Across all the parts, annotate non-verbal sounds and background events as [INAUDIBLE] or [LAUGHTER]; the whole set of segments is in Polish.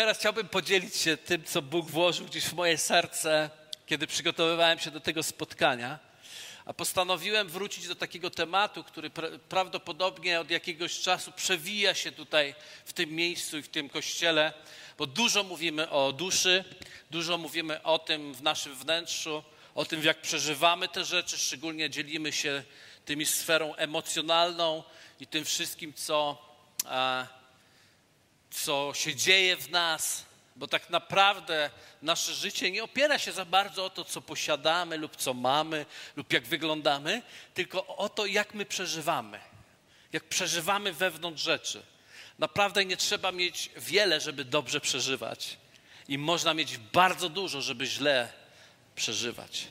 teraz chciałbym podzielić się tym, co Bóg włożył gdzieś w moje serce, kiedy przygotowywałem się do tego spotkania. A postanowiłem wrócić do takiego tematu, który pra prawdopodobnie od jakiegoś czasu przewija się tutaj w tym miejscu i w tym kościele, bo dużo mówimy o duszy, dużo mówimy o tym w naszym wnętrzu, o tym, jak przeżywamy te rzeczy, szczególnie dzielimy się tymi sferą emocjonalną i tym wszystkim, co, co się dzieje w nas, bo tak naprawdę nasze życie nie opiera się za bardzo o to, co posiadamy lub co mamy lub jak wyglądamy, tylko o to, jak my przeżywamy, jak przeżywamy wewnątrz rzeczy. Naprawdę nie trzeba mieć wiele, żeby dobrze przeżywać. I można mieć bardzo dużo, żeby źle przeżywać.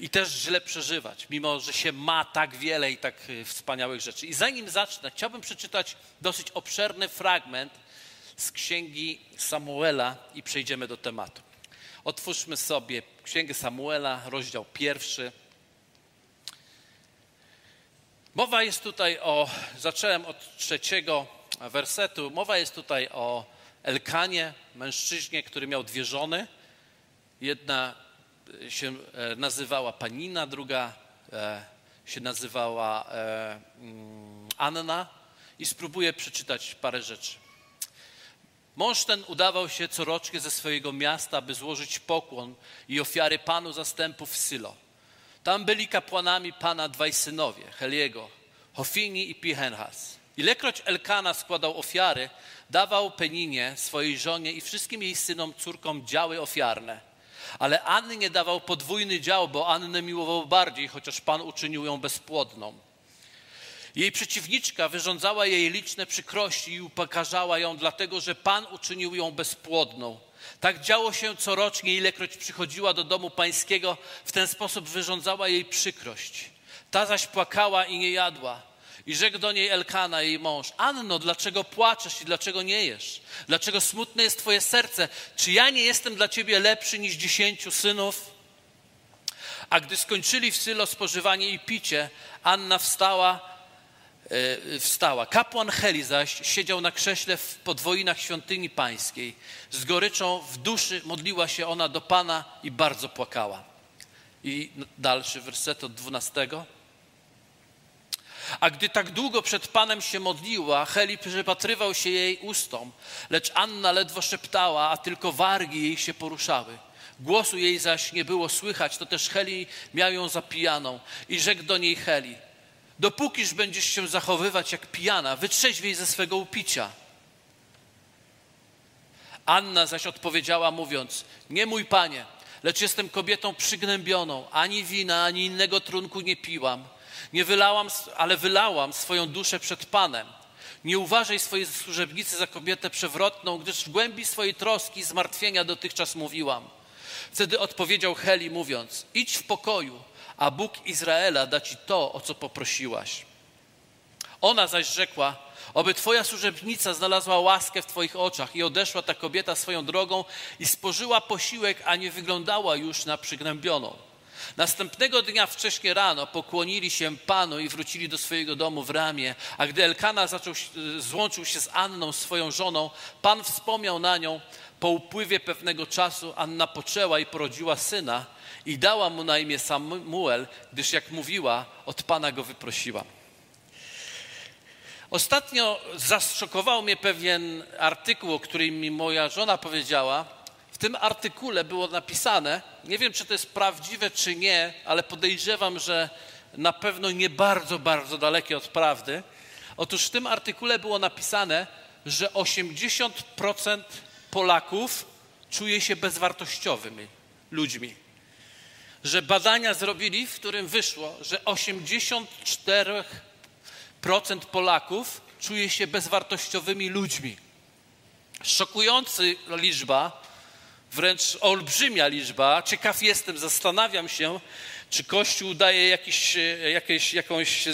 I też źle przeżywać, mimo że się ma tak wiele i tak y, wspaniałych rzeczy. I zanim zacznę, chciałbym przeczytać dosyć obszerny fragment z księgi Samuela i przejdziemy do tematu. Otwórzmy sobie księgę Samuela, rozdział pierwszy. Mowa jest tutaj o, zacząłem od trzeciego wersetu, mowa jest tutaj o Elkanie, mężczyźnie, który miał dwie żony. Jedna się e, nazywała Panina, druga e, się nazywała e, mm, Anna i spróbuję przeczytać parę rzeczy. Mąż ten udawał się corocznie ze swojego miasta, by złożyć pokłon i ofiary panu zastępów w Sylo. Tam byli kapłanami pana dwaj synowie, Heliego, Hofini i Pihenhas. Ilekroć Elkana składał ofiary, dawał Peninie, swojej żonie i wszystkim jej synom, córkom działy ofiarne. Ale Anny nie dawał podwójny dział, bo Annę miłował bardziej, chociaż Pan uczynił ją bezpłodną. Jej przeciwniczka wyrządzała jej liczne przykrości i upokarzała ją, dlatego że Pan uczynił ją bezpłodną. Tak działo się corocznie, ilekroć przychodziła do domu pańskiego, w ten sposób wyrządzała jej przykrość. Ta zaś płakała i nie jadła. I rzekł do niej Elkana, jej mąż, Anno, dlaczego płaczesz i dlaczego nie jesz? Dlaczego smutne jest twoje serce? Czy ja nie jestem dla ciebie lepszy niż dziesięciu synów? A gdy skończyli w Sylo spożywanie i picie, Anna wstała, E, wstała. Kapłan Heli zaś siedział na krześle w podwojinach świątyni pańskiej. Z goryczą w duszy modliła się ona do Pana i bardzo płakała. I dalszy werset od dwunastego. A gdy tak długo przed Panem się modliła, Heli przypatrywał się jej ustom, lecz Anna ledwo szeptała, a tylko wargi jej się poruszały. Głosu jej zaś nie było słychać, to też Heli miał ją zapijaną. I rzekł do niej Heli, dopókiż będziesz się zachowywać jak pijana, wytrzeźwiej ze swego upicia. Anna zaś odpowiedziała, mówiąc: Nie mój panie, lecz jestem kobietą przygnębioną, ani wina, ani innego trunku nie piłam. Nie wylałam, ale wylałam swoją duszę przed Panem. Nie uważaj swojej służebnicy za kobietę przewrotną, gdyż w głębi swojej troski i zmartwienia dotychczas mówiłam. Wtedy odpowiedział Heli, mówiąc: Idź w pokoju, a Bóg Izraela da ci to, o co poprosiłaś. Ona zaś rzekła, oby twoja służebnica znalazła łaskę w twoich oczach i odeszła ta kobieta swoją drogą i spożyła posiłek, a nie wyglądała już na przygnębioną. Następnego dnia wcześnie rano pokłonili się Panu i wrócili do swojego domu w ramię, a gdy Elkana zaczął, złączył się z Anną, swoją żoną, Pan wspomniał na nią. Po upływie pewnego czasu Anna poczęła i porodziła syna, i dała mu na imię Samuel, gdyż jak mówiła, od Pana go wyprosiła. Ostatnio zaszokował mnie pewien artykuł, o którym mi moja żona powiedziała. W tym artykule było napisane, nie wiem czy to jest prawdziwe czy nie, ale podejrzewam, że na pewno nie bardzo, bardzo dalekie od prawdy. Otóż w tym artykule było napisane, że 80% Polaków czuje się bezwartościowymi ludźmi że badania zrobili, w którym wyszło, że 84% Polaków czuje się bezwartościowymi ludźmi. Szokująca liczba, wręcz olbrzymia liczba. Ciekaw jestem, zastanawiam się, czy Kościół daje jakiś, jakieś, jakąś,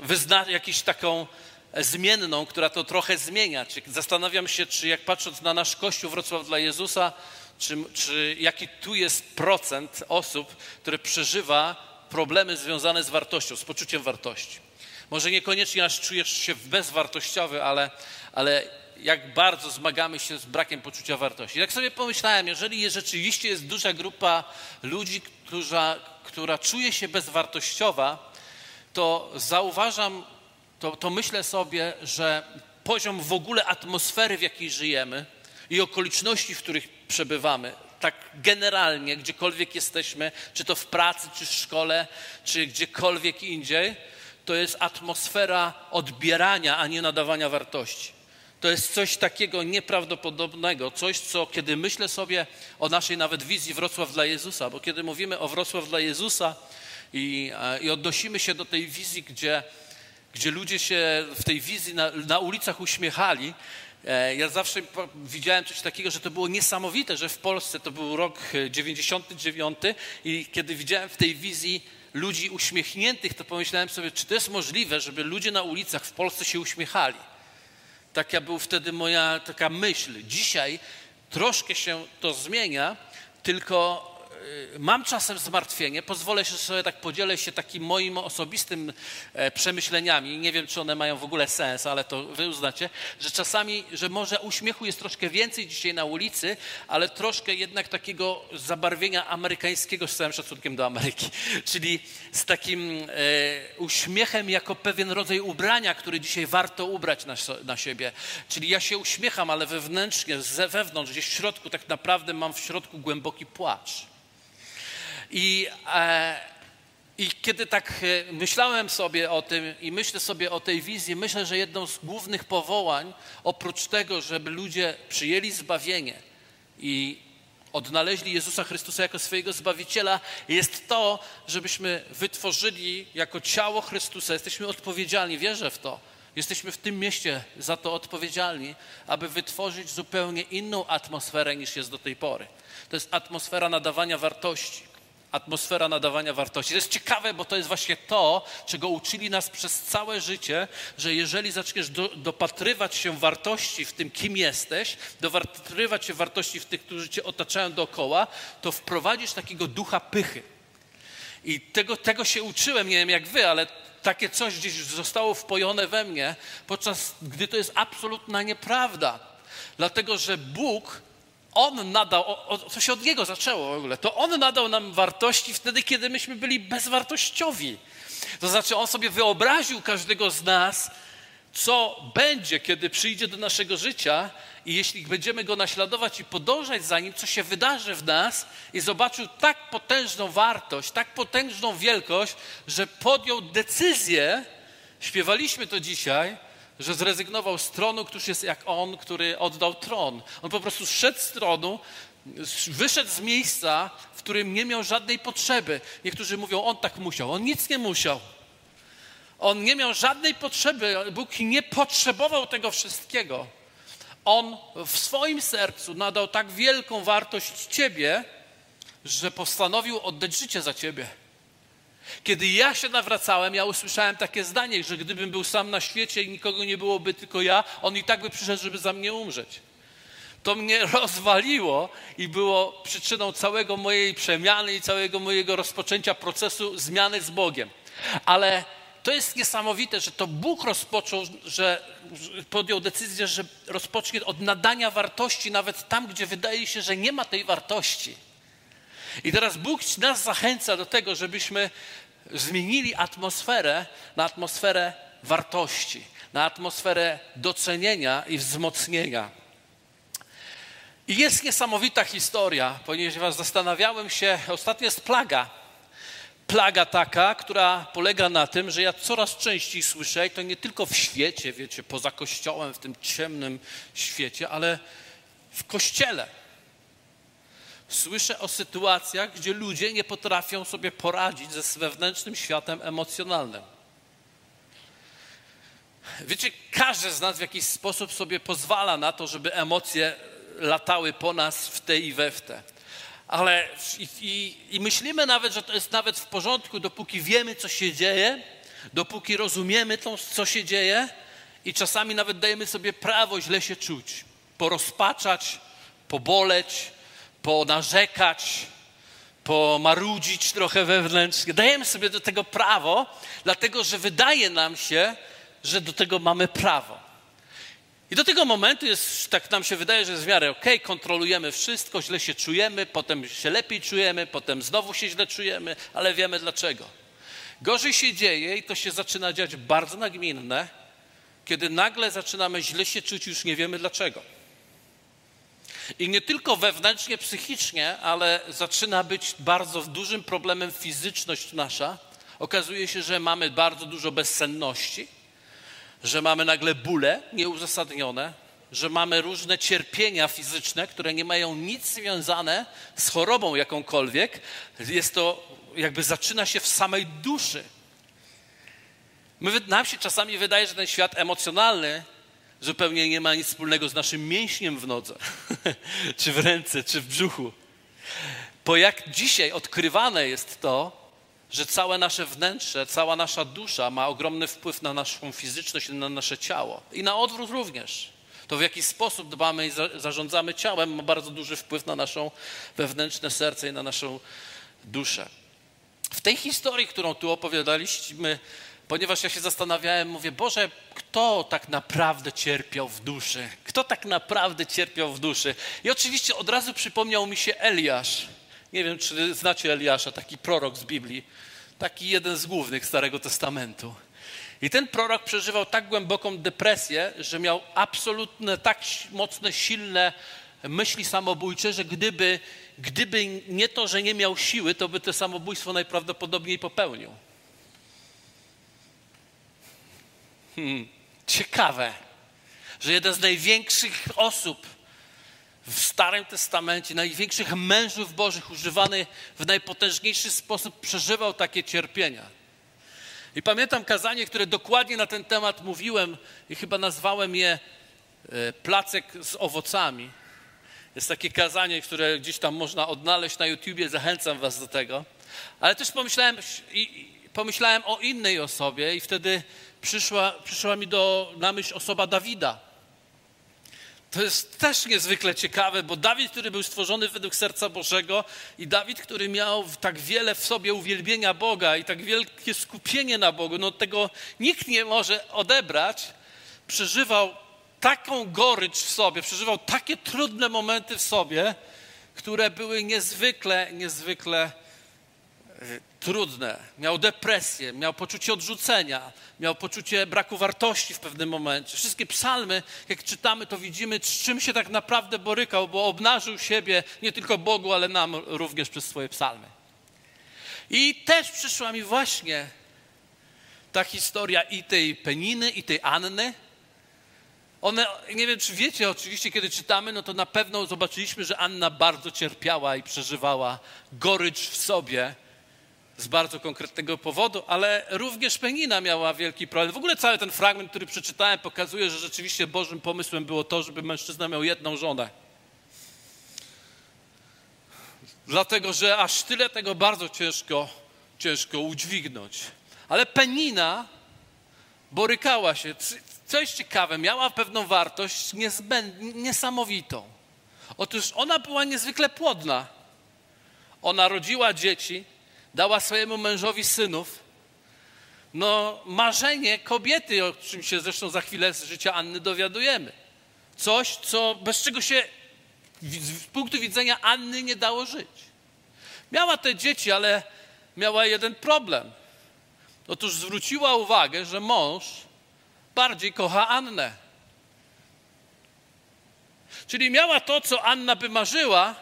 wyzna, jakąś taką zmienną, która to trochę zmienia. Zastanawiam się, czy jak patrząc na nasz Kościół Wrocław dla Jezusa, czy, czy jaki tu jest procent osób, które przeżywa problemy związane z wartością, z poczuciem wartości. Może niekoniecznie aż czujesz się bezwartościowy, ale, ale jak bardzo zmagamy się z brakiem poczucia wartości. Jak sobie pomyślałem, jeżeli rzeczywiście jest duża grupa ludzi, która, która czuje się bezwartościowa, to zauważam, to, to myślę sobie, że poziom w ogóle atmosfery, w jakiej żyjemy i okoliczności, w których przebywamy, tak generalnie, gdziekolwiek jesteśmy, czy to w pracy, czy w szkole, czy gdziekolwiek indziej, to jest atmosfera odbierania, a nie nadawania wartości. To jest coś takiego nieprawdopodobnego, coś, co kiedy myślę sobie o naszej nawet wizji Wrocław dla Jezusa, bo kiedy mówimy o Wrocław dla Jezusa i, e, i odnosimy się do tej wizji, gdzie, gdzie ludzie się w tej wizji na, na ulicach uśmiechali, e, ja zawsze widziałem coś takiego, że to było niesamowite, że w Polsce to był rok 99 i kiedy widziałem w tej wizji ludzi uśmiechniętych, to pomyślałem sobie, czy to jest możliwe, żeby ludzie na ulicach w Polsce się uśmiechali. Taka był wtedy moja taka myśl. Dzisiaj troszkę się to zmienia, tylko mam czasem zmartwienie, pozwolę się sobie tak podzielę się takim moim osobistym e, przemyśleniami. Nie wiem, czy one mają w ogóle sens, ale to wy uznacie, że czasami, że może uśmiechu jest troszkę więcej dzisiaj na ulicy, ale troszkę jednak takiego zabarwienia amerykańskiego z całym szacunkiem do Ameryki. [LAUGHS] Czyli z takim e, uśmiechem jako pewien rodzaj ubrania, który dzisiaj warto ubrać na, na siebie. Czyli ja się uśmiecham, ale wewnętrznie, z wewnątrz, gdzieś w środku tak naprawdę mam w środku głęboki płacz. I, e, I kiedy tak e, myślałem sobie o tym i myślę sobie o tej wizji, myślę, że jedną z głównych powołań, oprócz tego, żeby ludzie przyjęli zbawienie i odnaleźli Jezusa Chrystusa jako swojego Zbawiciela, jest to, żebyśmy wytworzyli jako ciało Chrystusa, jesteśmy odpowiedzialni, wierzę w to, jesteśmy w tym mieście za to odpowiedzialni, aby wytworzyć zupełnie inną atmosferę niż jest do tej pory. To jest atmosfera nadawania wartości atmosfera nadawania wartości. To jest ciekawe, bo to jest właśnie to, czego uczyli nas przez całe życie, że jeżeli zaczniesz do, dopatrywać się wartości w tym, kim jesteś, dopatrywać się wartości w tych, którzy cię otaczają dookoła, to wprowadzisz takiego ducha pychy. I tego, tego się uczyłem, nie wiem jak wy, ale takie coś gdzieś zostało wpojone we mnie, podczas gdy to jest absolutna nieprawda. Dlatego, że Bóg on nadał, co się od Niego zaczęło w ogóle, to On nadał nam wartości wtedy, kiedy myśmy byli bezwartościowi. To znaczy, On sobie wyobraził każdego z nas, co będzie, kiedy przyjdzie do naszego życia i jeśli będziemy Go naśladować i podążać za Nim, co się wydarzy w nas i zobaczył tak potężną wartość, tak potężną wielkość, że podjął decyzję, śpiewaliśmy to dzisiaj, że zrezygnował z tronu, któż jest jak on, który oddał tron. On po prostu zszedł z tronu, wyszedł z miejsca, w którym nie miał żadnej potrzeby. Niektórzy mówią, on tak musiał. On nic nie musiał. On nie miał żadnej potrzeby. Bóg nie potrzebował tego wszystkiego. On w swoim sercu nadał tak wielką wartość Ciebie, że postanowił oddać życie za Ciebie. Kiedy ja się nawracałem, ja usłyszałem takie zdanie, że gdybym był sam na świecie i nikogo nie byłoby, tylko ja, on i tak by przyszedł, żeby za mnie umrzeć. To mnie [LAUGHS] rozwaliło i było przyczyną całego mojej przemiany i całego mojego rozpoczęcia procesu zmiany z Bogiem. Ale to jest niesamowite, że to Bóg rozpoczął, że podjął decyzję, że rozpocznie od nadania wartości nawet tam, gdzie wydaje się, że nie ma tej wartości. I teraz Bóg nas zachęca do tego, żebyśmy zmienili atmosferę na atmosferę wartości, na atmosferę docenienia i wzmocnienia. I jest niesamowita historia, ponieważ zastanawiałem się, ostatnio jest plaga. Plaga taka, która polega na tym, że ja coraz częściej słyszę, i to nie tylko w świecie, wiecie, poza kościołem, w tym ciemnym świecie, ale w kościele Słyszę o sytuacjach, gdzie ludzie nie potrafią sobie poradzić ze wewnętrznym światem emocjonalnym. Wiecie, każdy z nas w jakiś sposób sobie pozwala na to, żeby emocje latały po nas w te i we w te. Ale i, i, i myślimy nawet, że to jest nawet w porządku, dopóki wiemy, co się dzieje, dopóki rozumiemy to, co się dzieje i czasami nawet dajemy sobie prawo źle się czuć, porozpaczać, poboleć, ponarzekać, pomarudzić trochę wewnętrznie. Dajemy sobie do tego prawo, dlatego że wydaje nam się, że do tego mamy prawo. I do tego momentu jest, tak nam się wydaje, że jest w miarę ok, kontrolujemy wszystko, źle się czujemy, potem się lepiej czujemy, potem znowu się źle czujemy, ale wiemy dlaczego. Gorzej się dzieje i to się zaczyna dziać bardzo nagminne, kiedy nagle zaczynamy źle się czuć, już nie wiemy dlaczego. I nie tylko wewnętrznie, psychicznie, ale zaczyna być bardzo dużym problemem fizyczność nasza. Okazuje się, że mamy bardzo dużo bezsenności, że mamy nagle bóle nieuzasadnione, że mamy różne cierpienia fizyczne, które nie mają nic związane z chorobą jakąkolwiek. Jest to jakby zaczyna się w samej duszy. My, nam się czasami wydaje, że ten świat emocjonalny zupełnie nie ma nic wspólnego z naszym mięśniem w nodze, [LAUGHS] czy w ręce, czy w brzuchu. Bo jak dzisiaj odkrywane jest to, że całe nasze wnętrze, cała nasza dusza ma ogromny wpływ na naszą fizyczność na nasze ciało. I na odwrót również. To w jaki sposób dbamy i zarządzamy ciałem ma bardzo duży wpływ na naszą wewnętrzne serce i na naszą duszę. W tej historii, którą tu opowiadaliśmy, ponieważ ja się zastanawiałem, mówię, Boże, kto tak naprawdę cierpiał w duszy? Kto tak naprawdę cierpiał w duszy? I oczywiście od razu przypomniał mi się Eliasz. Nie wiem, czy znacie Eliasza, taki prorok z Biblii, taki jeden z głównych Starego Testamentu. I ten prorok przeżywał tak głęboką depresję, że miał absolutne, tak mocne, silne myśli samobójcze, że gdyby, gdyby nie to, że nie miał siły, to by to samobójstwo najprawdopodobniej popełnił. Hmm, ciekawe, że jeden z największych osób w Starym Testamencie, największych mężów bożych, używany w najpotężniejszy sposób, przeżywał takie cierpienia. I pamiętam kazanie, które dokładnie na ten temat mówiłem i chyba nazwałem je e, placek z owocami. Jest takie kazanie, które gdzieś tam można odnaleźć na YouTubie, zachęcam was do tego. Ale też pomyślałem, pomyślałem o innej osobie i wtedy przyszła, przyszła mi do, na myśl osoba Dawida. To jest też niezwykle ciekawe, bo Dawid, który był stworzony według serca Bożego i Dawid, który miał tak wiele w sobie uwielbienia Boga i tak wielkie skupienie na Bogu, no tego nikt nie może odebrać, przeżywał taką gorycz w sobie, przeżywał takie trudne momenty w sobie, które były niezwykle, niezwykle trudne, miał depresję, miał poczucie odrzucenia, miał poczucie braku wartości w pewnym momencie. Wszystkie psalmy, jak czytamy, to widzimy, z czym się tak naprawdę borykał, bo obnażył siebie nie tylko Bogu, ale nam również przez swoje psalmy. I też przyszła mi właśnie ta historia i tej Peniny, i tej Anny. One, nie wiem, czy wiecie, oczywiście, kiedy czytamy, no to na pewno zobaczyliśmy, że Anna bardzo cierpiała i przeżywała gorycz w sobie z bardzo konkretnego powodu, ale również Penina miała wielki problem. W ogóle cały ten fragment, który przeczytałem, pokazuje, że rzeczywiście Bożym pomysłem było to, żeby mężczyzna miał jedną żonę. Dlatego, że aż tyle tego bardzo ciężko, ciężko udźwignąć. Ale Penina borykała się. Coś ciekawe, miała pewną wartość niesamowitą. Otóż ona była niezwykle płodna. Ona rodziła dzieci, dała swojemu mężowi synów. No, marzenie kobiety, o czym się zresztą za chwilę z życia Anny dowiadujemy. Coś, co, bez czego się z punktu widzenia Anny nie dało żyć. Miała te dzieci, ale miała jeden problem. Otóż zwróciła uwagę, że mąż bardziej kocha Annę. Czyli miała to, co Anna by marzyła,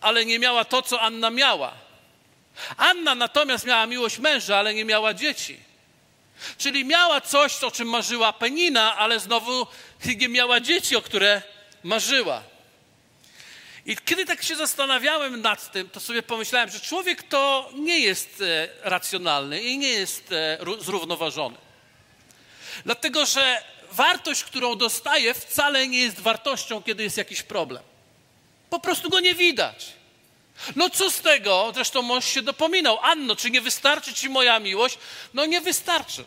ale nie miała to, co Anna miała. Anna natomiast miała miłość męża, ale nie miała dzieci. Czyli miała coś, o czym marzyła Penina, ale znowu nie miała dzieci, o które marzyła. I kiedy tak się zastanawiałem nad tym, to sobie pomyślałem, że człowiek to nie jest e, racjonalny i nie jest e, zrównoważony. Dlatego, że wartość, którą dostaje, wcale nie jest wartością, kiedy jest jakiś problem. Po prostu go nie widać. No co z tego? Zresztą mąż się dopominał. Anno, czy nie wystarczy ci moja miłość? No nie wystarczy.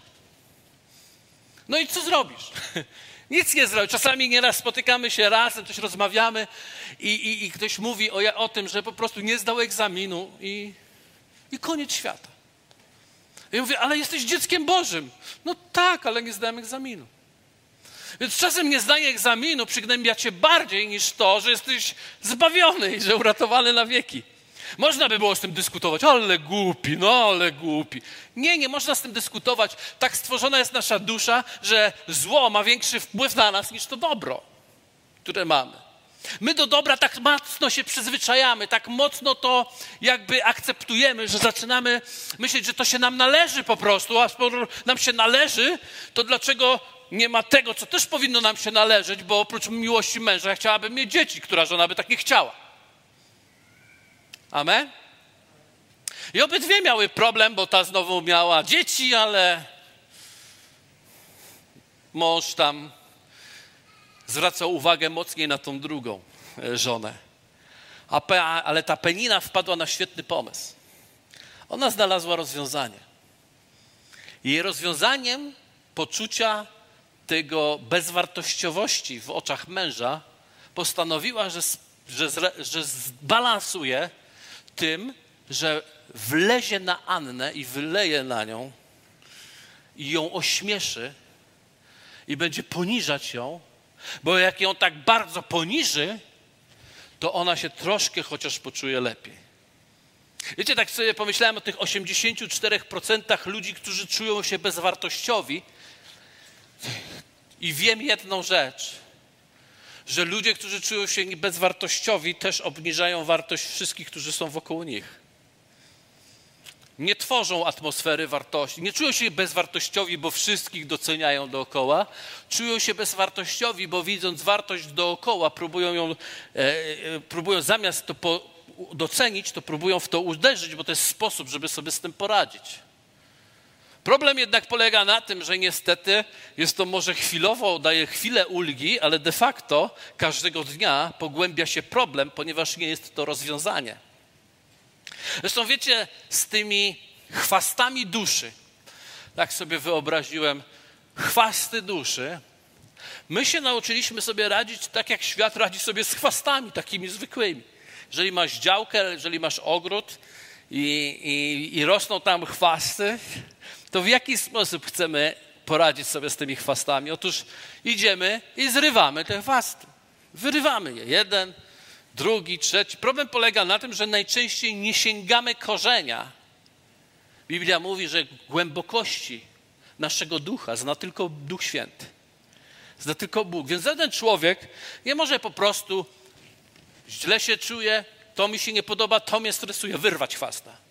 No i co zrobisz? [LAUGHS] Nic nie zrobisz. Czasami nieraz spotykamy się razem, coś rozmawiamy i, i, i ktoś mówi o, o, tym, że po prostu nie zdał egzaminu i, i koniec świata. Ja mówię, ale jesteś dzieckiem Bożym. No tak, ale nie zdałem egzaminu. Więc czasem niezdanie egzaminu przygnębia cię bardziej niż to, że jesteś zbawiony i że uratowany na wieki. Można by było z tym dyskutować, ale głupi, no ale głupi. Nie, nie można z tym dyskutować. Tak stworzona jest nasza dusza, że zło ma większy wpływ na nas niż to dobro, które mamy. My do dobra tak mocno się przyzwyczajamy, tak mocno to jakby akceptujemy, że zaczynamy myśleć, że to się nam należy po prostu, a skoro nam się należy, to dlaczego nie ma tego, co też powinno nam się należeć, bo oprócz miłości męża ja chciałabym mieć dzieci, która żona by tak nie chciała. Amen? I obydwie miały problem, bo ta znowu miała dzieci, ale mąż tam zwracał uwagę mocniej na tą drugą e, żonę. ale ta Penina wpadła na świetny pomysł. Ona znalazła rozwiązanie. Jej rozwiązaniem poczucia tego bezwartościowości w oczach męża postanowiła, że, że, że zbalansuje tym, że wlezie na Annę i wyleje na nią i ją ośmieszy i będzie poniżać ją, bo jak ją tak bardzo poniży, to ona się troszkę chociaż poczuje lepiej. Wiecie, tak sobie pomyślałem o tych 84% ludzi, którzy czują się bezwartościowi i wiem jedną rzecz, że ludzie, którzy czują się bezwartościowi, też obniżają wartość wszystkich, którzy są wokół nich nie tworzą atmosfery wartości, nie czują się bezwartościowi, bo wszystkich doceniają dookoła, czują się bezwartościowi, bo widząc wartość dookoła, próbują ją, e, e, próbują zamiast to po, docenić, to próbują w to uderzyć, bo to jest sposób, żeby sobie z tym poradzić. Problem jednak polega na tym, że niestety jest to może chwilowo, daje chwilę ulgi, ale de facto każdego dnia pogłębia się problem, ponieważ nie jest to rozwiązanie. Zresztą wiecie, z tymi chwastami duszy, tak sobie wyobraziłem, chwasty duszy, my się nauczyliśmy sobie radzić tak, jak świat radzi sobie z chwastami takimi zwykłymi. Jeżeli masz działkę, jeżeli masz ogród i, i, i rosną tam chwasty, to w jaki sposób chcemy poradzić sobie z tymi chwastami? Otóż idziemy i zrywamy te chwasty. Wyrywamy je jeden, drugi, trzeci. Problem polega na tym, że najczęściej nie sięgamy korzenia. Biblia mówi, że głębokości naszego ducha zna tylko Duch Święty. Zna tylko Bóg. Więc żaden człowiek nie może po prostu źle się czuje, to mi się nie podoba, to mnie stresuje, wyrwać chwasta.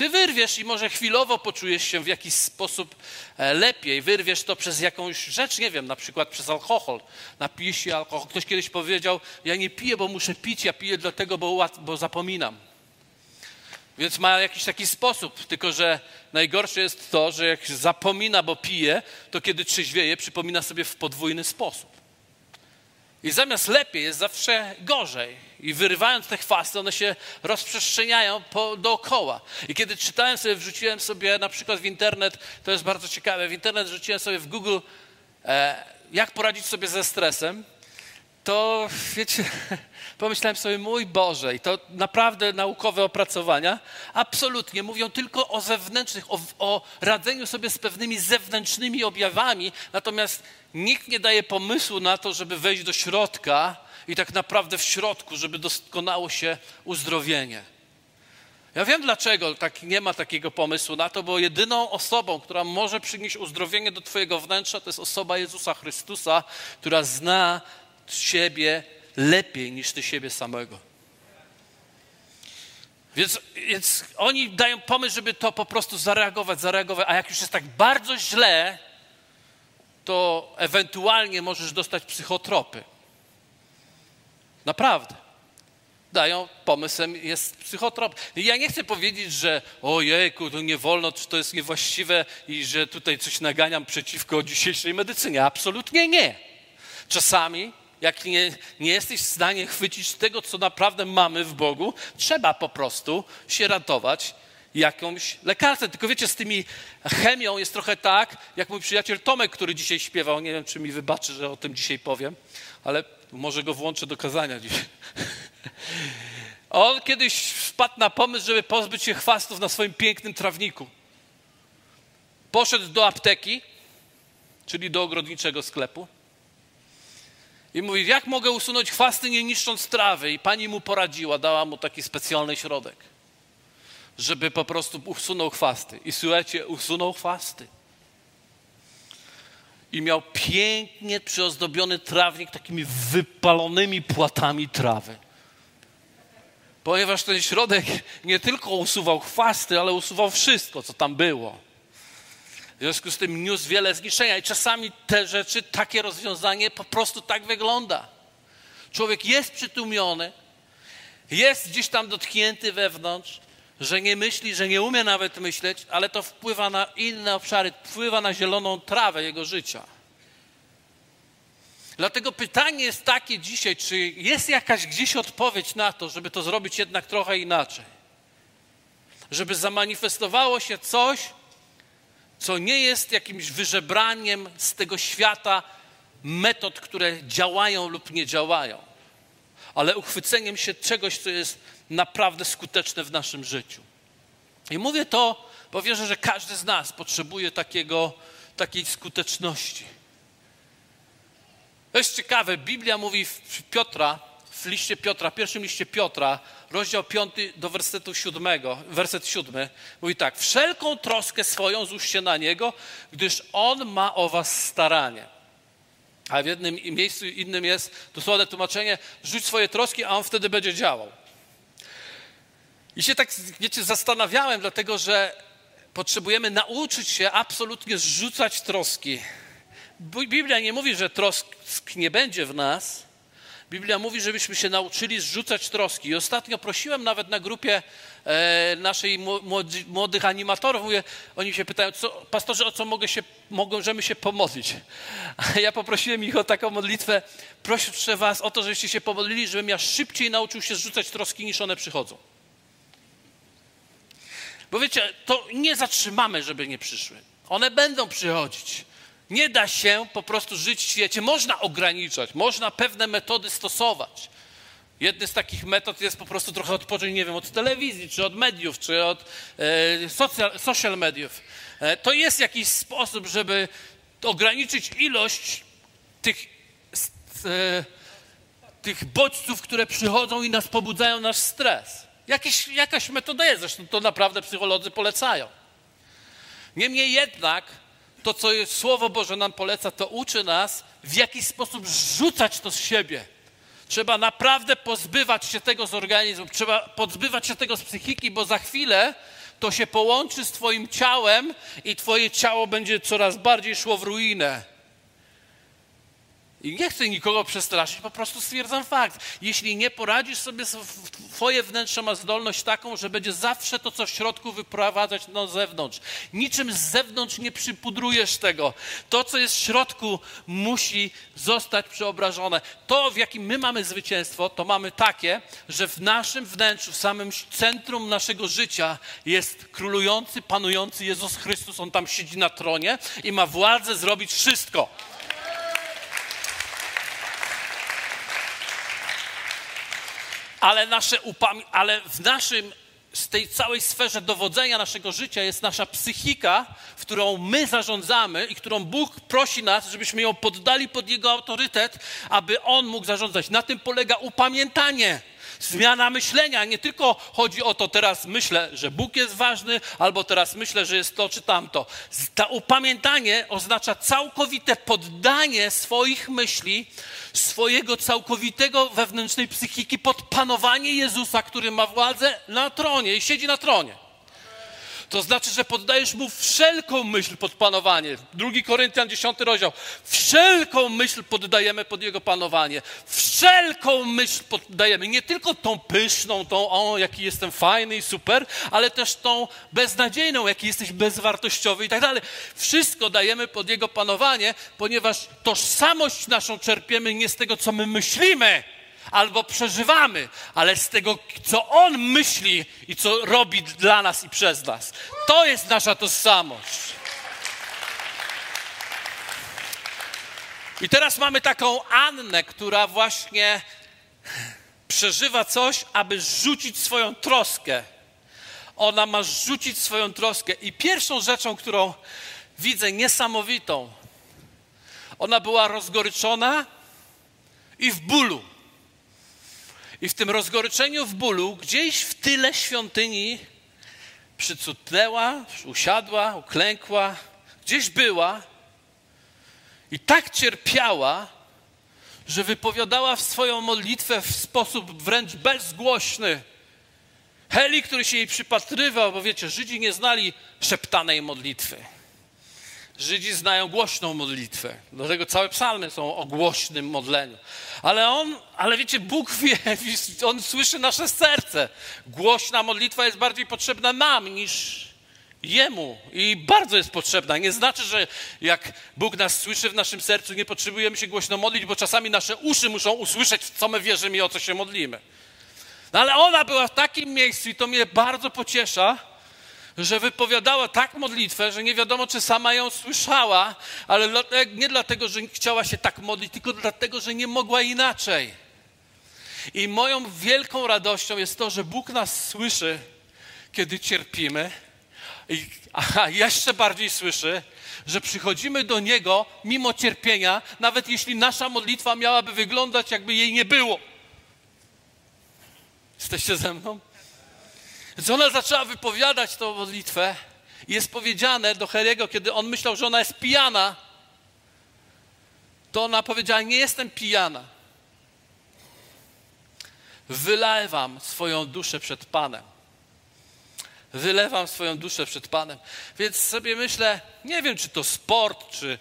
Ty wyrwiesz i może chwilowo poczujesz się w jakiś sposób e, lepiej. Wyrwiesz to przez jakąś rzecz, nie wiem, na przykład przez alkohol. Napijesz się alkohol. Ktoś kiedyś powiedział, ja nie piję, bo muszę pić, ja piję dlatego, bo, bo zapominam. Więc ma jakiś taki sposób, tylko że najgorsze jest to, że jak zapomina, bo pije, to kiedy trzeźwieje, przypomina sobie w podwójny sposób. I zamiast lepiej jest zawsze gorzej. I wyrywając te chwasty, one się rozprzestrzeniają po, dookoła. I kiedy czytałem sobie, wrzuciłem sobie na przykład w internet, to jest bardzo ciekawe, w internet wrzuciłem sobie w Google, e, jak poradzić sobie ze stresem, to wiecie, [LAUGHS] pomyślałem sobie, mój Boże, i to naprawdę naukowe opracowania, absolutnie mówią tylko o zewnętrznych, o, o radzeniu sobie z pewnymi zewnętrznymi objawami, natomiast nikt nie daje pomysłu na to, żeby wejść do środka i tak naprawdę w środku, żeby doskonało się uzdrowienie. Ja wiem dlaczego tak nie ma takiego pomysłu na to, bo jedyną osobą, która może przynieść uzdrowienie do Twojego wnętrza, to jest osoba Jezusa Chrystusa, która zna siebie lepiej niż Ty siebie samego. Więc, więc oni dają pomysł, żeby to po prostu zareagować, zareagować, a jak już jest tak bardzo źle, to ewentualnie możesz dostać psychotropy. Naprawdę. Dają, pomysłem jest psychotrop. Ja nie chcę powiedzieć, że ojejku, to nie wolno, to jest niewłaściwe i że tutaj coś naganiam przeciwko dzisiejszej medycynie. Absolutnie nie. Czasami, jak nie, nie jesteś w stanie chwycić tego, co naprawdę mamy w Bogu, trzeba po prostu się ratować jakąś lekarstwem. Tylko wiecie, z tymi chemią jest trochę tak, jak mój przyjaciel Tomek, który dzisiaj śpiewał. Nie wiem, czy mi wybaczy, że o tym dzisiaj powiem, ale może go włączę do kazania dzisiaj. On kiedyś wpadł na pomysł, żeby pozbyć się chwastów na swoim pięknym trawniku. Poszedł do apteki, czyli do ogrodniczego sklepu. I mówi, jak mogę usunąć chwasty, nie niszcząc trawy? I pani mu poradziła, dała mu taki specjalny środek, żeby po prostu usunął chwasty. I słuchajcie, usunął chwasty. I miał pięknie przyozdobiony trawnik takimi wypalonymi płatami trawy. Ponieważ ten środek nie tylko usuwał chwasty, ale usuwał wszystko, co tam było. W związku z tym niósł wiele zniszczenia i czasami te rzeczy, takie rozwiązanie po prostu tak wygląda. Człowiek jest przytłumiony, jest gdzieś tam dotknięty wewnątrz, że nie myśli, że nie umie nawet myśleć, ale to wpływa na inne obszary, wpływa na zieloną trawę jego życia. Dlatego pytanie jest takie dzisiaj, czy jest jakaś gdzieś odpowiedź na to, żeby to zrobić jednak trochę inaczej? Żeby zamanifestowało się coś, co nie jest jakimś wyżebraniem z tego świata metod, które działają lub nie działają, ale uchwyceniem się czegoś, co jest naprawdę skuteczne w naszym życiu. I mówię to, bo wierzę, że każdy z nas potrzebuje takiego, takiej skuteczności. To jest ciekawe, Biblia mówi w Piotra, w liście Piotra, pierwszym liście Piotra, rozdział 5 do wersetu 7, werset 7, mówi tak: Wszelką troskę swoją złóżcie na niego, gdyż on ma o was staranie. A w jednym miejscu innym jest dosłowne tłumaczenie: rzuć swoje troski, a on wtedy będzie działał. I się tak, wiecie, zastanawiałem, dlatego że potrzebujemy nauczyć się absolutnie zrzucać troski. Biblia nie mówi, że trosk nie będzie w nas, Biblia mówi, żebyśmy się nauczyli zrzucać troski. I ostatnio prosiłem nawet na grupie e, naszej młodzi, młodych animatorów, mówię, oni się pytają, co, pastorze, o co mogę się, możemy się pomodlić? A [LAUGHS] ja poprosiłem ich o taką modlitwę, proszę was o to, żebyście się pomodlili, żebym ja szybciej nauczył się zrzucać troski, niż one przychodzą. Bo wiecie, to nie zatrzymamy, żeby nie przyszły. One będą przychodzić. Nie da się po prostu żyć w świecie. Można ograniczać, można pewne metody stosować. Jedny z takich metod jest po prostu trochę odpocząć, nie wiem, od telewizji, czy od mediów, czy od e, social, social mediów. E, to jest jakiś sposób, żeby ograniczyć ilość tych, e, tych bodźców, które przychodzą i nas pobudzają nasz stres. Jakieś, jakaś metoda jest, zresztą to naprawdę psycholodzy polecają. Niemniej jednak to, co Słowo Boże nam poleca, to uczy nas, w jaki sposób rzucać to z siebie. Trzeba naprawdę pozbywać się tego z organizmu, trzeba pozbywać się tego z psychiki, bo za chwilę to się połączy z Twoim ciałem i Twoje ciało będzie coraz bardziej szło w ruinę. I nie chcę nikogo przestraszyć, po prostu stwierdzam fakt. Jeśli nie poradzisz sobie, twoje wnętrze ma zdolność taką, że będzie zawsze to, co w środku wyprowadzać na zewnątrz. Niczym z zewnątrz nie przypudrujesz tego. To, co jest w środku, musi zostać przeobrażone. To, w jakim my mamy zwycięstwo, to mamy takie, że w naszym wnętrzu, w samym centrum naszego życia jest królujący, panujący Jezus Chrystus. On tam siedzi na tronie i ma władzę zrobić wszystko. Ale, nasze ale w naszym, z tej całej sferze dowodzenia naszego życia jest nasza psychika, w którą my zarządzamy i którą Bóg prosi nas, żebyśmy ją poddali pod Jego autorytet, aby On mógł zarządzać. Na tym polega upamiętanie zmiana myślenia. Nie tylko chodzi o to, teraz myślę, że Bóg jest ważny, albo teraz myślę, że jest to czy tamto. To upamiętanie oznacza całkowite poddanie swoich myśli, swojego całkowitego wewnętrznej psychiki pod panowanie Jezusa, który ma władzę na tronie i siedzi na tronie. To znaczy, że poddajesz mu wszelką myśl pod panowanie. Drugi Koryntian, 10 rozdział. Wszelką myśl poddajemy pod jego panowanie. Wszelką myśl poddajemy. Nie tylko tą pyszną, tą, o, jaki jestem fajny i super, ale też tą beznadziejną, jaki jesteś bezwartościowy i tak dalej. Wszystko dajemy pod jego panowanie, ponieważ tożsamość naszą czerpiemy nie z tego, co my myślimy, albo przeżywamy, ale z tego, co On myśli i co robi dla nas i przez nas. To jest nasza tożsamość. I teraz mamy taką Annę, która właśnie przeżywa coś, aby rzucić swoją troskę. Ona ma rzucić swoją troskę. I pierwszą rzeczą, którą widzę niesamowitą, Ona była rozgoryczona i w bólu. I w tym rozgoryczeniu, w bólu, gdzieś w tyle świątyni przycutnęła, usiadła, uklękła, gdzieś była i tak cierpiała, że wypowiadała swoją modlitwę w sposób wręcz bezgłośny. Heli, który się jej przypatrywał, bo wiecie, Żydzi nie znali szeptanej modlitwy. Żydzi znają głośną modlitwę. Dlatego całe psalmy są o głośnym modleniu. Ale on, ale wiecie, Bóg wie, [LAUGHS] on słyszy nasze serce. Głośna modlitwa jest bardziej potrzebna nam niż Jemu. I bardzo jest potrzebna. Nie znaczy, że jak Bóg nas słyszy w naszym sercu, nie potrzebujemy się głośno modlić, bo czasami nasze uszy muszą usłyszeć, w co my wierzymy i o co się modlimy. No ale ona była w takim miejscu i to mnie bardzo pociesza, że wypowiadała tak modlitwę, że nie wiadomo, czy sama ją słyszała, ale nie dlatego, że chciała się tak modlić, tylko dlatego, że nie mogła inaczej. I moją wielką radością jest to, że Bóg nas słyszy, kiedy cierpimy, a jeszcze bardziej słyszy, że przychodzimy do Niego mimo cierpienia, nawet jeśli nasza modlitwa miałaby wyglądać, jakby jej nie było. Jesteście ze mną? Więc ona zaczęła wypowiadać tą modlitwę i jest powiedziane do Heriego, kiedy on myślał, że ona jest pijana, to ona powiedziała, nie jestem pijana. Wylewam swoją duszę przed Panem. Wylewam swoją duszę przed Panem. Więc sobie myślę, nie wiem, czy to sport, czy,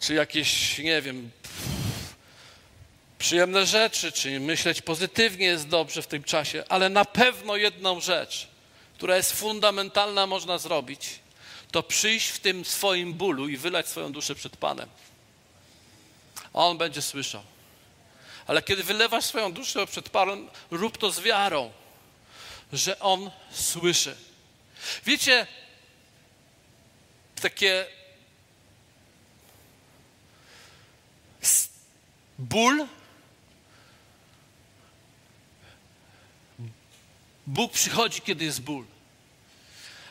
czy jakieś, nie wiem, przyjemne rzeczy, czy myśleć pozytywnie jest dobrze w tym czasie, ale na pewno jedną rzecz która jest fundamentalna, można zrobić, to przyjść w tym swoim bólu i wylać swoją duszę przed Panem. A On będzie słyszał. Ale kiedy wylewasz swoją duszę przed Panem, rób to z wiarą, że On słyszy. Wiecie, takie ból Bóg przychodzi, kiedy jest ból.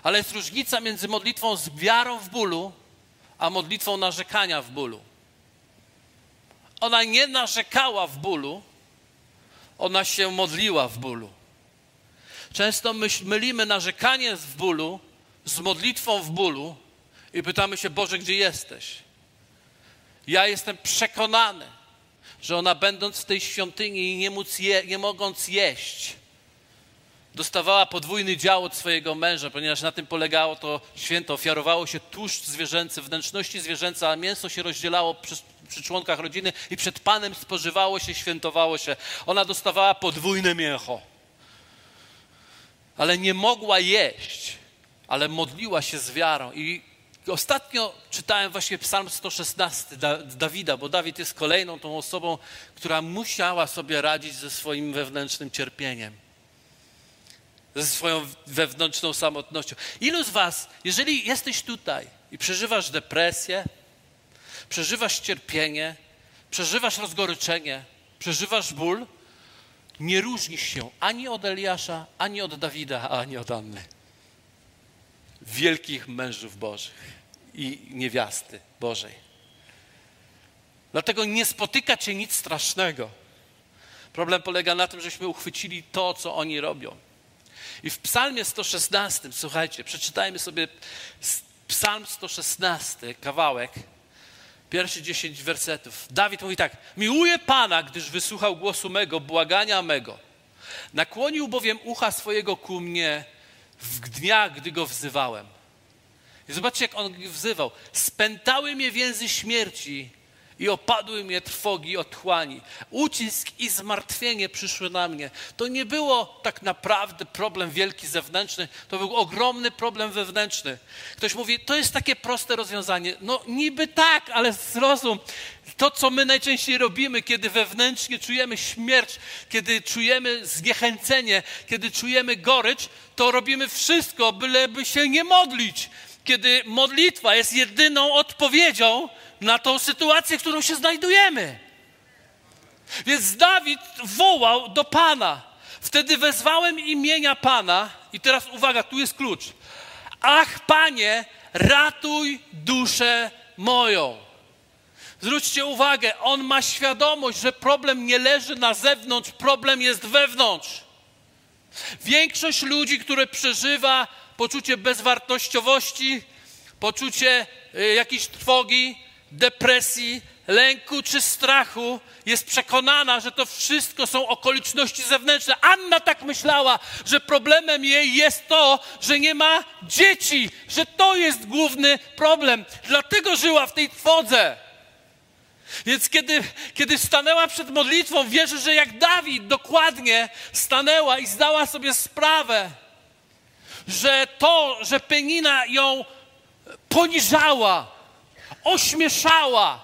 Ale jest różnica między modlitwą z wiarą w bólu, a modlitwą narzekania w bólu. Ona nie narzekała w bólu, ona się modliła w bólu. Często mylimy narzekanie w bólu z modlitwą w bólu i pytamy się, Boże, gdzie jesteś? Ja jestem przekonany, że ona będąc w tej świątyni i nie, je, nie mogąc jeść, dostawała podwójny dział od swojego męża, ponieważ na tym polegało to święto. Ofiarowało się tłuszcz zwierzęcy, wnętrzności zwierzęce, a mięso się rozdzielało przy, przy członkach rodziny i przed Panem spożywało się, świętowało się. Ona dostawała podwójne mięcho. Ale nie mogła jeść, ale modliła się z wiarą. I ostatnio czytałem właśnie Psalm 116 Dawida, bo Dawid jest kolejną tą osobą, która musiała sobie radzić ze swoim wewnętrznym cierpieniem ze swoją wewnętrzną samotnością. Ilu z Was, jeżeli jesteś tutaj i przeżywasz depresję, przeżywasz cierpienie, przeżywasz rozgoryczenie, przeżywasz ból, nie różnisz się ani od Eliasza, ani od Dawida, ani od Anny. Wielkich mężów Bożych i niewiasty Bożej. Dlatego nie spotyka cię nic strasznego. Problem polega na tym, żeśmy uchwycili to, co oni robią. I w Psalmie 116, słuchajcie, przeczytajmy sobie Psalm 116, kawałek, pierwsze 10 wersetów. Dawid mówi tak: Miłuję Pana, gdyż wysłuchał głosu mego, błagania mego. Nakłonił bowiem ucha swojego ku mnie w dniach, gdy go wzywałem. I zobaczcie, jak on wzywał. Spętały mnie więzy śmierci i opadły mnie trwogi otchłani. Ucisk i zmartwienie przyszły na mnie. To nie było tak naprawdę problem wielki zewnętrzny, to był ogromny problem wewnętrzny. Ktoś mówi, to jest takie proste rozwiązanie. No niby tak, ale zrozum, to co my najczęściej robimy, kiedy wewnętrznie czujemy śmierć, kiedy czujemy zniechęcenie, kiedy czujemy gorycz, to robimy wszystko, byleby się nie modlić. Kiedy modlitwa jest jedyną odpowiedzią, na tą sytuację, w którą się znajdujemy. Więc Dawid wołał do Pana. Wtedy wezwałem imienia Pana i teraz uwaga, tu jest klucz. Ach, Panie, ratuj duszę moją. Zwróćcie uwagę, on ma świadomość, że problem nie leży na zewnątrz, problem jest wewnątrz. Większość ludzi, które przeżywa poczucie bezwartościowości, poczucie y, jakiejś trwogi, depresji, lęku czy strachu, jest przekonana, że to wszystko są okoliczności zewnętrzne. Anna tak myślała, że problemem jej jest to, że nie ma dzieci, że to jest główny problem. Dlatego żyła w tej twodze. Więc kiedy, kiedy stanęła przed modlitwą, wierzę, że jak Dawid dokładnie stanęła i zdała sobie sprawę, że to, że Penina ją poniżała, ośmieszała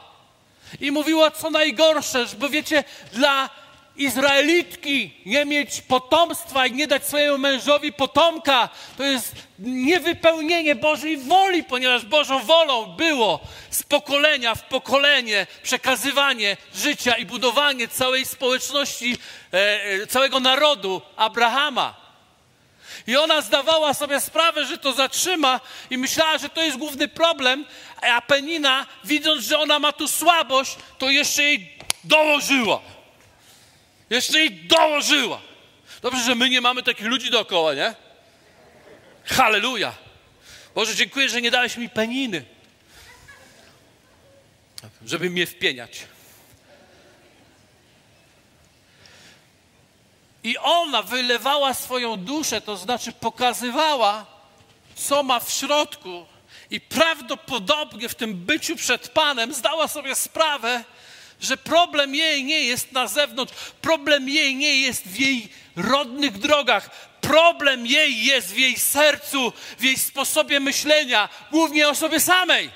i mówiła co najgorsze, bo wiecie, dla Izraelitki nie mieć potomstwa i nie dać swojemu mężowi potomka, to jest niewypełnienie Bożej woli, ponieważ Bożą wolą było z pokolenia w pokolenie przekazywanie życia i budowanie całej społeczności, e, e całego narodu Abrahama. I ona zdawała sobie sprawę, że to zatrzyma i myślała, że to jest główny problem, a Penina, widząc, że ona ma tu słabość, to jeszcze jej dołożyła. Jeszcze jej dołożyła. Dobrze, że my nie mamy takich ludzi dookoła, nie? Halleluja. Boże, dziękuję, że nie dałeś mi peniny, żeby mnie wpieniać. I ona wylewała swoją duszę, to znaczy pokazywała, co ma w środku. I prawdopodobnie w tym byciu przed Panem zdała sobie sprawę, że problem jej nie jest na zewnątrz, problem jej nie jest w jej rodnych drogach, problem jej jest w jej sercu, w jej sposobie myślenia, głównie o sobie samej.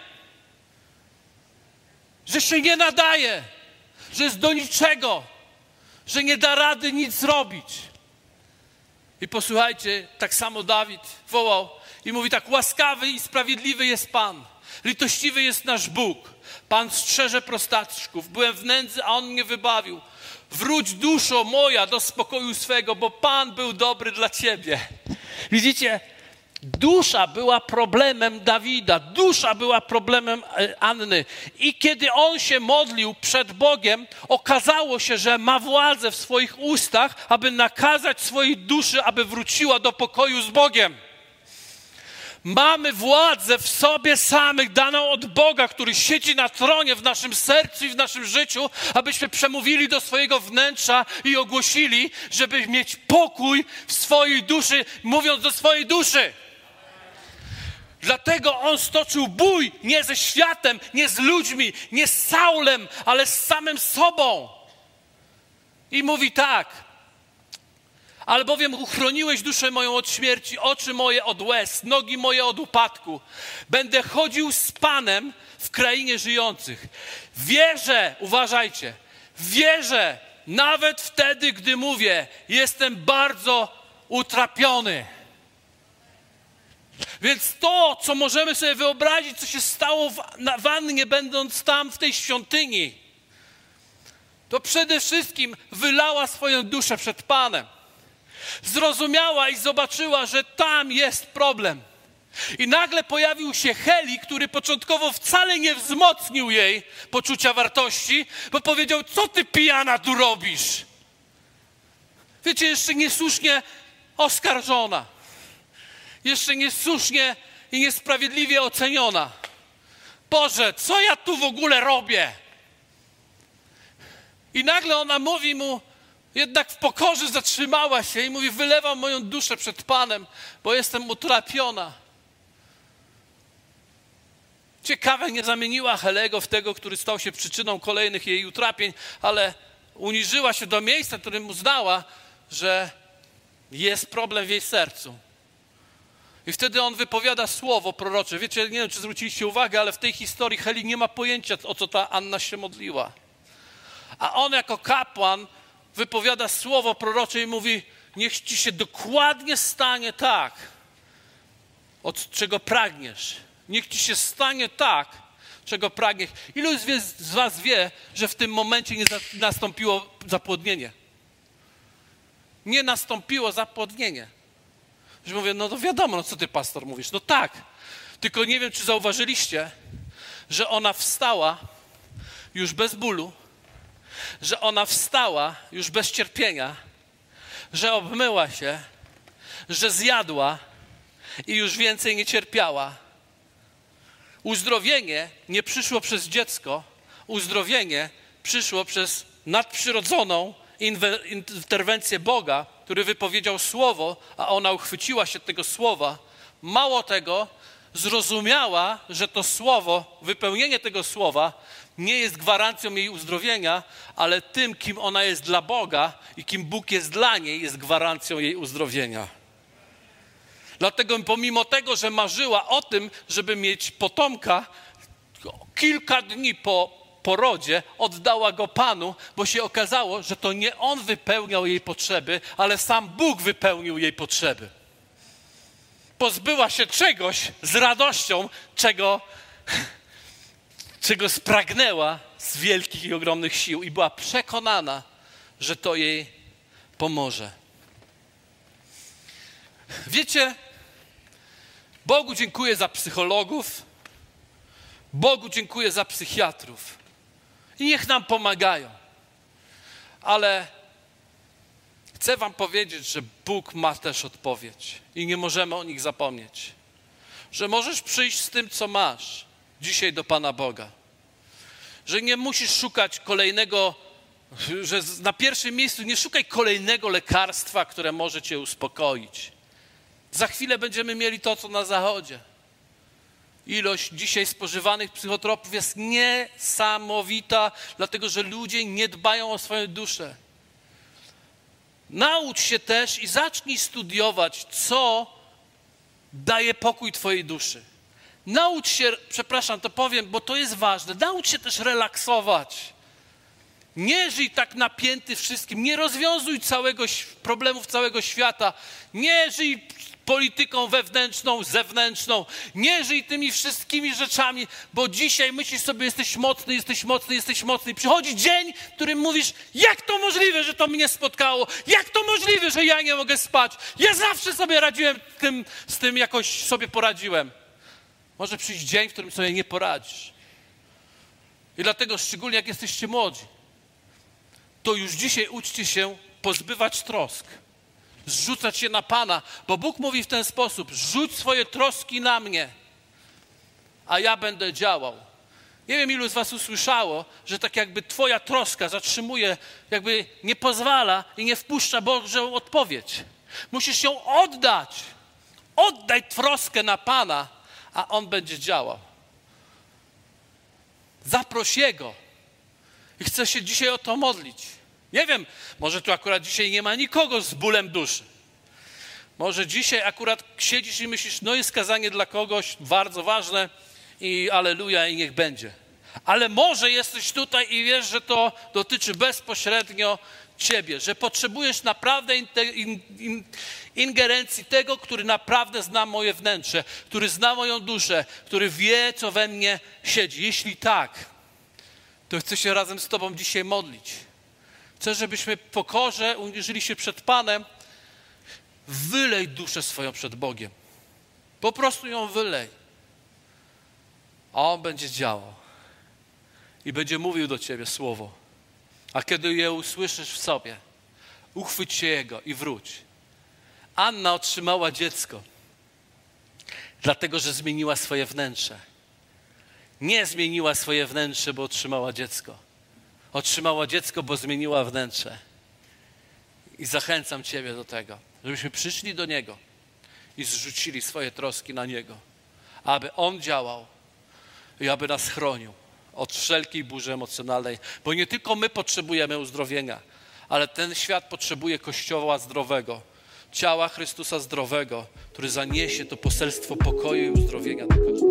Że się nie nadaje, że jest do niczego, że nie da rady nic zrobić. I posłuchajcie, tak samo Dawid wołał i mówi tak: łaskawy i sprawiedliwy jest Pan, litościwy jest nasz Bóg. Pan strzeże prostaczków. Byłem w nędzy, a On mnie wybawił. Wróć duszo moja do spokoju swego, bo Pan był dobry dla ciebie. Widzicie, Dusza była problemem Dawida, dusza była problemem e, Anny. I kiedy on się modlił przed Bogiem, okazało się, że ma władzę w swoich ustach, aby nakazać swojej duszy, aby wróciła do pokoju z Bogiem. Mamy władzę w sobie samych, daną od Boga, który siedzi na tronie w naszym sercu i w naszym życiu, abyśmy przemówili do swojego wnętrza i ogłosili, żeby mieć pokój w swojej duszy, mówiąc do swojej duszy. Dlatego on stoczył bój nie ze światem, nie z ludźmi, nie z Saulem, ale z samym sobą. I mówi tak: Albowiem uchroniłeś duszę moją od śmierci, oczy moje od łez, nogi moje od upadku. Będę chodził z Panem w krainie żyjących. Wierzę, uważajcie, wierzę nawet wtedy, gdy mówię, jestem bardzo utrapiony. Więc to, co możemy sobie wyobrazić, co się stało w, na wannie, będąc tam w tej świątyni, to przede wszystkim wylała swoją duszę przed Panem. Zrozumiała i zobaczyła, że tam jest problem. I nagle pojawił się Heli, który początkowo wcale nie wzmocnił jej poczucia wartości, bo powiedział: Co ty pijana tu robisz? Wiecie, jeszcze niesłusznie oskarżona jeszcze niesłusznie i niesprawiedliwie oceniona. Boże, co ja tu w ogóle robię? I nagle ona mówi mu, jednak w pokorze zatrzymała się i mówi: Wylewam moją duszę przed Panem, bo jestem utrapiona. Ciekawe, nie zamieniła Helego w tego, który stał się przyczyną kolejnych jej utrapień, ale uniżyła się do miejsca, którym uznała, że jest problem w jej sercu. I wtedy on wypowiada słowo prorocze. Wiecie, nie wiem, czy zwróciliście uwagę, ale w tej historii Heli nie ma pojęcia, o co ta Anna się modliła. A on jako kapłan wypowiada słowo prorocze i mówi, niech ci się dokładnie stanie tak, od czego pragniesz. Niech ci się stanie tak, czego pragniesz. Ilu z was wie, że w tym momencie nie nastąpiło zapłodnienie? Nie nastąpiło zapłodnienie. Że mówię, no to wiadomo, no co ty pastor mówisz? No tak, tylko nie wiem, czy zauważyliście, że ona wstała, już bez bólu, że ona wstała już bez cierpienia, że obmyła się, że zjadła i już więcej nie cierpiała. Uzdrowienie nie przyszło przez dziecko, uzdrowienie przyszło przez nadprzyrodzoną interwencję Boga, który wypowiedział słowo, a ona uchwyciła się tego słowa. Mało tego, zrozumiała, że to słowo, wypełnienie tego słowa nie jest gwarancją jej uzdrowienia, ale tym, kim ona jest dla Boga i kim Bóg jest dla niej, jest gwarancją jej uzdrowienia. Dlatego pomimo tego, że marzyła o tym, żeby mieć potomka, kilka dni po porodzie oddała go Panu, bo się okazało, że to nie on wypełniał jej potrzeby, ale sam Bóg wypełnił jej potrzeby. Pozbyła się czegoś z radością, czego, czego spragnęła z wielkich i ogromnych sił i była przekonana, że to jej pomoże. Wiecie, Bogu dziękuję za psychologów, Bogu dziękuję za psychiatrów. I niech nam pomagają. Ale chcę Wam powiedzieć, że Bóg ma też odpowiedź i nie możemy o nich zapomnieć. Że możesz przyjść z tym, co masz dzisiaj do Pana Boga. Że nie musisz szukać kolejnego, że na pierwszym miejscu nie szukaj kolejnego lekarstwa, które może Cię uspokoić. Za chwilę będziemy mieli to, co na zachodzie ilość dzisiaj spożywanych psychotropów jest niesamowita, dlatego że ludzie nie dbają o swoją duszę. Naucz się też i zacznij studiować, co daje pokój Twojej duszy. Naucz się, przepraszam, to powiem, bo to jest ważne, naucz się też relaksować. Nie żyj tak napięty wszystkim, nie rozwiązuj całego problemów całego świata, nie żyj polityką wewnętrzną, zewnętrzną. Nie żyj tymi wszystkimi rzeczami, bo dzisiaj myślisz sobie, jesteś mocny, jesteś mocny, jesteś mocny. Przychodzi dzień, w którym mówisz, jak to możliwe, że to mnie spotkało? Jak to możliwe, że ja nie mogę spać? Ja zawsze sobie radziłem tym, z tym, jakoś sobie poradziłem. Może przyjść dzień, w którym sobie nie poradzisz. I dlatego, szczególnie jak jesteście młodzi, to już dzisiaj uczcie się pozbywać trosk zrzucać się na Pana, bo Bóg mówi w ten sposób: rzuć swoje troski na mnie, a ja będę działał. Nie wiem, ilu z Was usłyszało, że tak jakby Twoja troska zatrzymuje, jakby nie pozwala i nie wpuszcza Bożą odpowiedź. Musisz ją oddać. Oddaj troskę na Pana, a On będzie działał. Zaproś Jego. I chcę się dzisiaj o to modlić. Nie wiem, może tu akurat dzisiaj nie ma nikogo z bólem duszy. Może dzisiaj akurat siedzisz i myślisz, no jest kazanie dla kogoś bardzo ważne i aleluja i niech będzie. Ale może jesteś tutaj i wiesz, że to dotyczy bezpośrednio ciebie, że potrzebujesz naprawdę in, in, ingerencji tego, który naprawdę zna moje wnętrze, który zna moją duszę, który wie, co we mnie siedzi. Jeśli tak, to chcę się razem z Tobą dzisiaj modlić. Chcę, żebyśmy pokorze uniżyli się przed Panem. Wylej duszę swoją przed Bogiem. Po prostu ją wylej. A On będzie działał. I będzie mówił do Ciebie słowo. A kiedy je usłyszysz w sobie, uchwyć się Jego i wróć. Anna otrzymała dziecko, dlatego że zmieniła swoje wnętrze. Nie zmieniła swoje wnętrze, bo otrzymała dziecko otrzymała dziecko, bo zmieniła wnętrze. I zachęcam Ciebie do tego, żebyśmy przyszli do Niego i zrzucili swoje troski na Niego, aby On działał i aby nas chronił od wszelkiej burzy emocjonalnej, bo nie tylko my potrzebujemy uzdrowienia, ale ten świat potrzebuje Kościoła zdrowego, ciała Chrystusa zdrowego, który zaniesie to poselstwo pokoju i uzdrowienia do każdego.